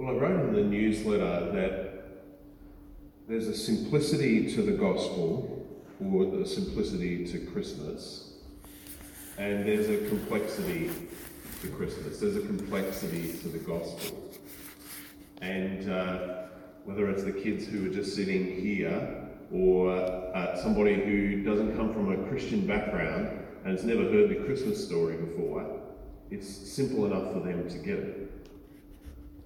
Well, I wrote in the newsletter that there's a simplicity to the gospel, or the simplicity to Christmas, and there's a complexity to Christmas. There's a complexity to the gospel. And uh, whether it's the kids who are just sitting here, or uh, somebody who doesn't come from a Christian background and has never heard the Christmas story before, it's simple enough for them to get it.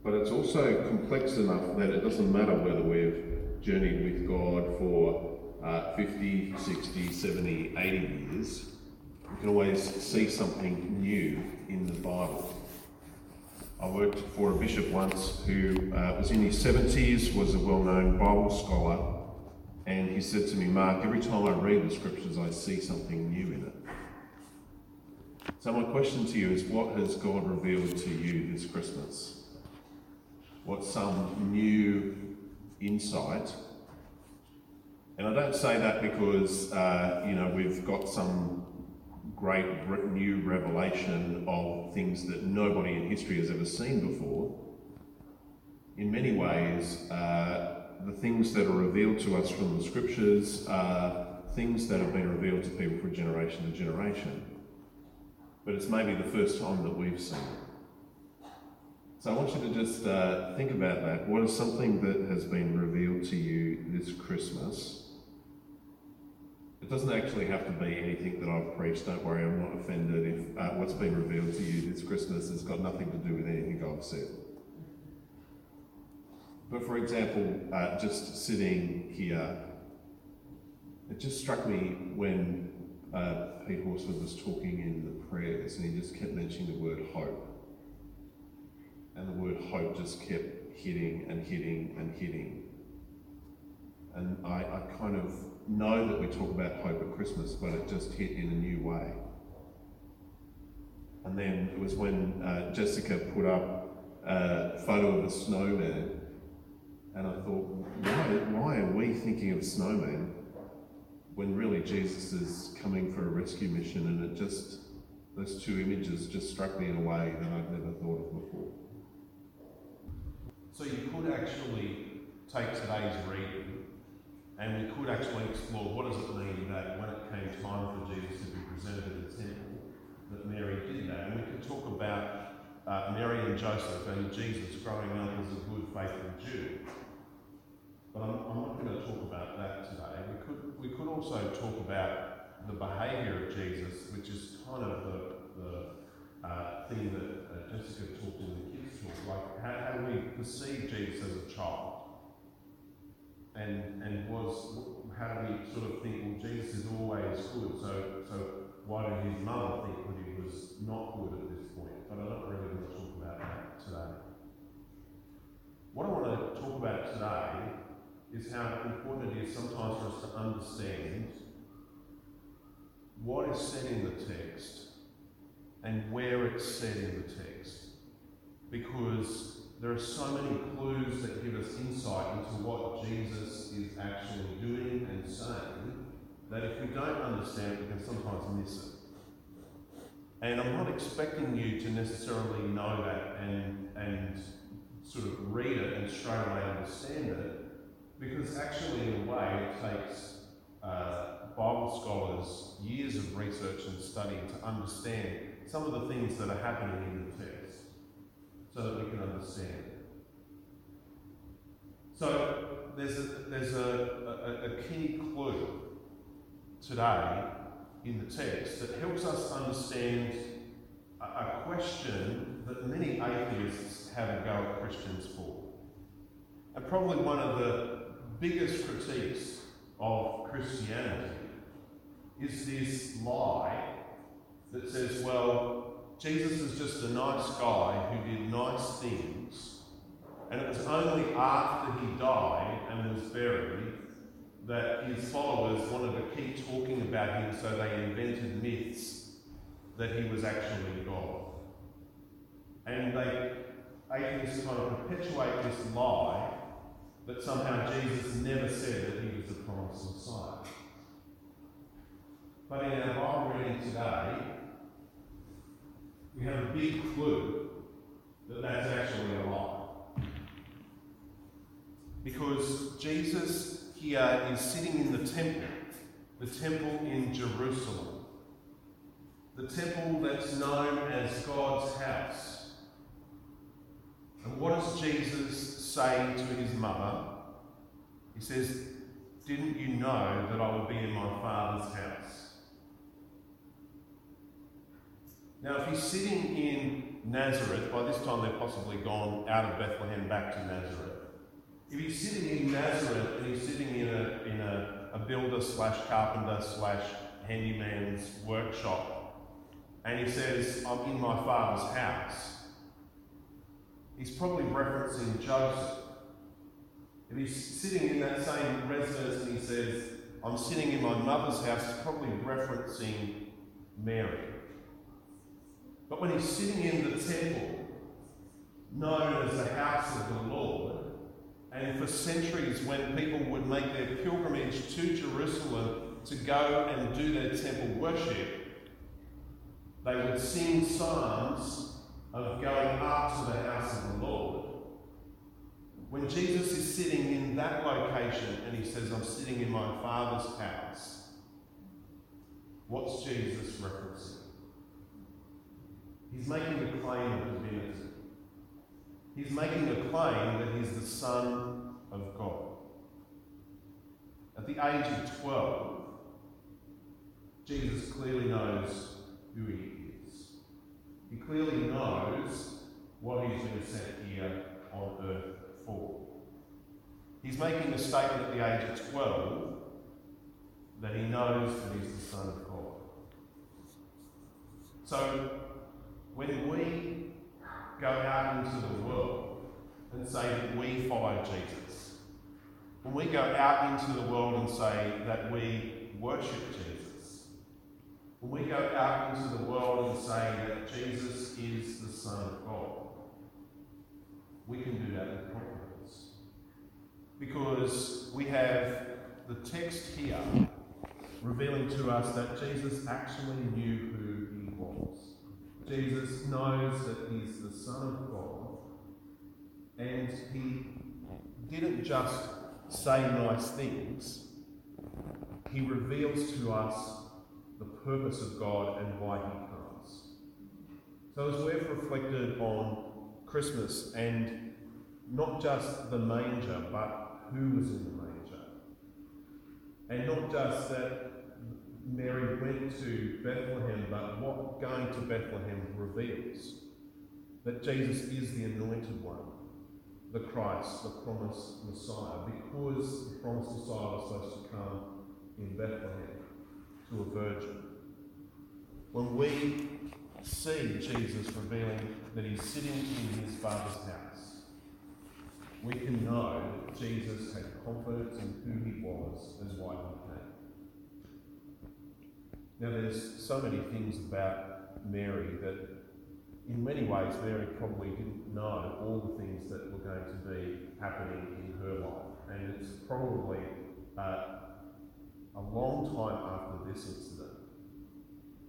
But it's also complex enough that it doesn't matter whether we've journeyed with God for uh, 50, 60, 70, 80 years. We can always see something new in the Bible. I worked for a bishop once who uh, was in his 70s, was a well known Bible scholar, and he said to me, Mark, every time I read the scriptures, I see something new in it. So, my question to you is what has God revealed to you this Christmas? What's some new insight? And I don't say that because, uh, you know, we've got some great new revelation of things that nobody in history has ever seen before. In many ways, uh, the things that are revealed to us from the scriptures are things that have been revealed to people for generation to generation. But it's maybe the first time that we've seen it. So I want you to just uh, think about that. What is something that has been revealed to you this Christmas? It doesn't actually have to be anything that I've preached. Don't worry, I'm not offended if uh, what's been revealed to you this Christmas has got nothing to do with anything I've said. But for example, uh, just sitting here, it just struck me when uh, Pete Horsford was talking in the prayers and he just kept mentioning the word hope. Hope just kept hitting and hitting and hitting. And I, I kind of know that we talk about hope at Christmas, but it just hit in a new way. And then it was when uh, Jessica put up a photo of a snowman and I thought, why, why are we thinking of snowman when really Jesus is coming for a rescue mission? And it just, those two images just struck me in a way that I'd never thought of before. So you could actually take today's reading and we could actually explore what does it mean that when it came time for Jesus to be presented in the temple, that Mary did that. And we could talk about uh, Mary and Joseph and Jesus growing up as a good, faithful Jew. But I'm, I'm not going to talk about that today. We could, we could also talk about the behaviour of Jesus, which is kind of the, the uh, thing that uh, Jessica talked in the kids' talk, like how, how do we perceive Jesus as a child? And, and was how do we sort of think, well, Jesus is always good, so, so why did his mother think that he was not good at this point? But I'm not really going to talk about that today. What I want to talk about today is how important it is sometimes for us to understand what is said in the text and where it's said in the text. Because there are so many clues that give us insight into what Jesus is actually doing and saying that if we don't understand we can sometimes miss it. And I'm not expecting you to necessarily know that and, and sort of read it and straight away understand it. Because actually, in a way, it takes uh, Bible scholars years of research and study to understand some of the things that are happening in the text so that we can understand. So there's a, there's a, a, a key clue today in the text that helps us understand a, a question that many atheists have a go at Christians for. And probably one of the biggest critiques of Christianity is this lie that says, well, Jesus is just a nice guy who did nice things, and it was only after he died and was buried that his followers wanted to keep talking about him, so they invented myths that he was actually God. And they, atheists kind of perpetuate this lie that somehow Jesus never said that he was the promised Messiah. But in our Bible reading today, we have a big clue that that's actually a lie. Because Jesus here is sitting in the temple, the temple in Jerusalem, the temple that's known as God's house. And what does Jesus say to his mother? He says, Didn't you know that I would be in my Father's house? Now, if he's sitting in Nazareth, by this time they've possibly gone out of Bethlehem back to Nazareth. If he's sitting in Nazareth and he's sitting in a, in a, a builder slash carpenter slash handyman's workshop, and he says, I'm in my father's house, he's probably referencing Joseph. If he's sitting in that same residence and he says, I'm sitting in my mother's house, he's probably referencing Mary. But when he's sitting in the temple, known as the house of the Lord, and for centuries when people would make their pilgrimage to Jerusalem to go and do their temple worship, they would sing psalms of going up to the house of the Lord. When Jesus is sitting in that location and he says, I'm sitting in my Father's house, what's Jesus referencing? He's making a claim of divinity. He's making a claim that he's the Son of God. At the age of 12, Jesus clearly knows who he is. He clearly knows what he's been sent here on earth for. He's making a statement at the age of 12 that he knows that he's the Son of God. So, when we go out into the world and say that we follow Jesus, when we go out into the world and say that we worship Jesus, when we go out into the world and say that Jesus is the Son of God, we can do that with confidence. Because we have the text here revealing to us that Jesus actually knew who. Jesus knows that he's the Son of God, and he didn't just say nice things, he reveals to us the purpose of God and why he comes. So, as we've reflected on Christmas and not just the manger, but who was in the manger, and not just that Mary went to Bethlehem, but what going to Bethlehem reveals that Jesus is the anointed one, the Christ, the promised Messiah, because the promised Messiah was supposed to come in Bethlehem to a virgin. When we see Jesus revealing that he's sitting in his Father's house, we can know that Jesus had confidence in who he was and why he now, there's so many things about Mary that, in many ways, Mary probably didn't know all the things that were going to be happening in her life. And it's probably uh, a long time after this incident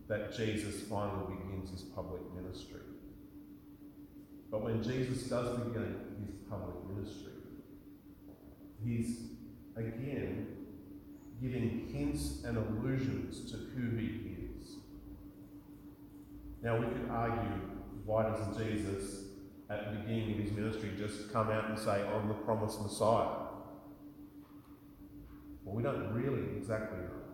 that Jesus finally begins his public ministry. But when Jesus does begin his public ministry, he's again giving hints and allusions to who he is. Now, we could argue why doesn't Jesus, at the beginning of his ministry, just come out and say, I'm the promised Messiah? Well, we don't really exactly know.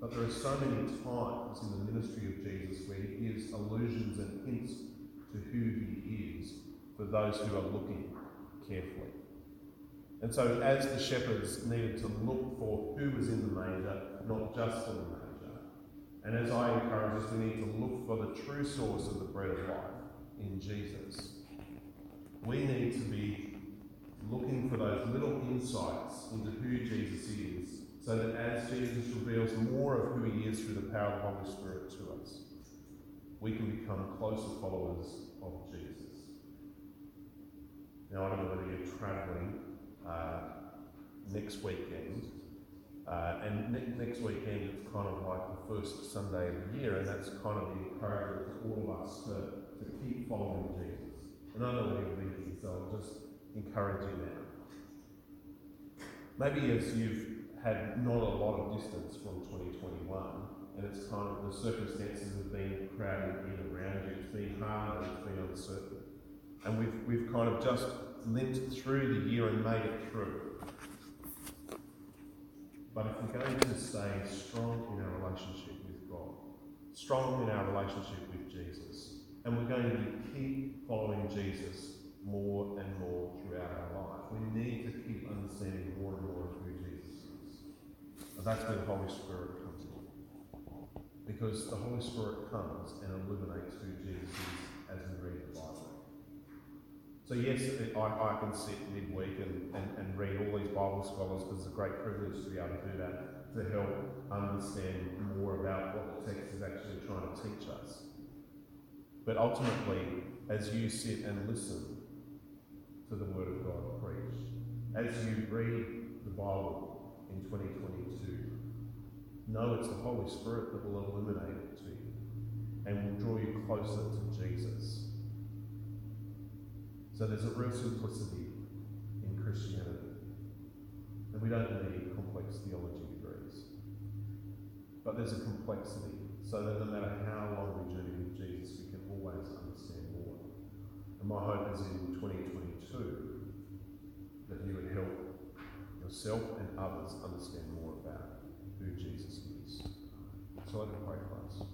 But there are so many times in the ministry of Jesus where he gives allusions and hints to who he is for those who are looking carefully. And so, as the shepherds needed to look for who was in the manger, not just in the manger, and as I encourage us, we need to look for the true source of the bread of life in Jesus. We need to be looking for those little insights into who Jesus is, so that as Jesus reveals more of who he is through the power of the Holy Spirit to us, we can become closer followers of Jesus. Now, I don't know whether you're travelling uh, next weekend. Uh, and ne- next weekend, it's kind of like the first Sunday of the year, and that's kind of the encouragement to all of us to, to keep following Jesus. And I know what he'll be here, so I'll just encourage you now. maybe as you've had not a lot of distance from 2021, and it's kind of the circumstances have been crowded in around you. It's been hard and it's been uncertain, and we've we've kind of just limped through the year and made it through. But if we're going to stay strong in our relationship with God, strong in our relationship with Jesus, and we're going to keep following Jesus more and more throughout our life, we need to keep understanding more and more of who Jesus is. And that's where the Holy Spirit comes in. Because the Holy Spirit comes and illuminates who Jesus is as we read the Bible. So yes, I, I can sit midweek and, and, and read all these Bible scholars because it's a great privilege to be able to do that, to help understand more about what the text is actually trying to teach us. But ultimately, as you sit and listen to the Word of God preached, as you read the Bible in 2022, know it's the Holy Spirit that will illuminate it to you and will draw you closer to Jesus. So there's a real simplicity in Christianity. And we don't need complex theology degrees. But there's a complexity so that no matter how long we journey with Jesus, we can always understand more. And my hope is in 2022 that you would help yourself and others understand more about who Jesus is. So let me pray for us.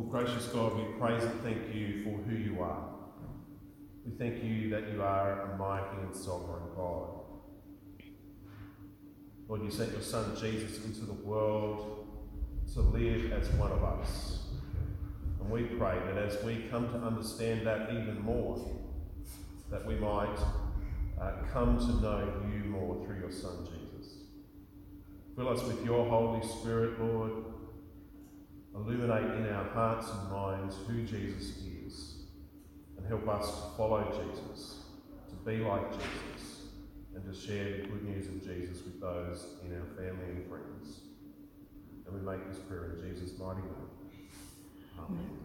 Well, gracious God, we praise and thank you for who you are. We thank you that you are a mighty and sovereign God. Lord, you sent your Son Jesus into the world to live as one of us. And we pray that as we come to understand that even more, that we might uh, come to know you more through your Son Jesus. Fill us with your Holy Spirit, Lord. Illuminate in our hearts and minds who Jesus is and help us to follow Jesus, to be like Jesus, and to share the good news of Jesus with those in our family and friends. And we make this prayer in Jesus' mighty name. Amen.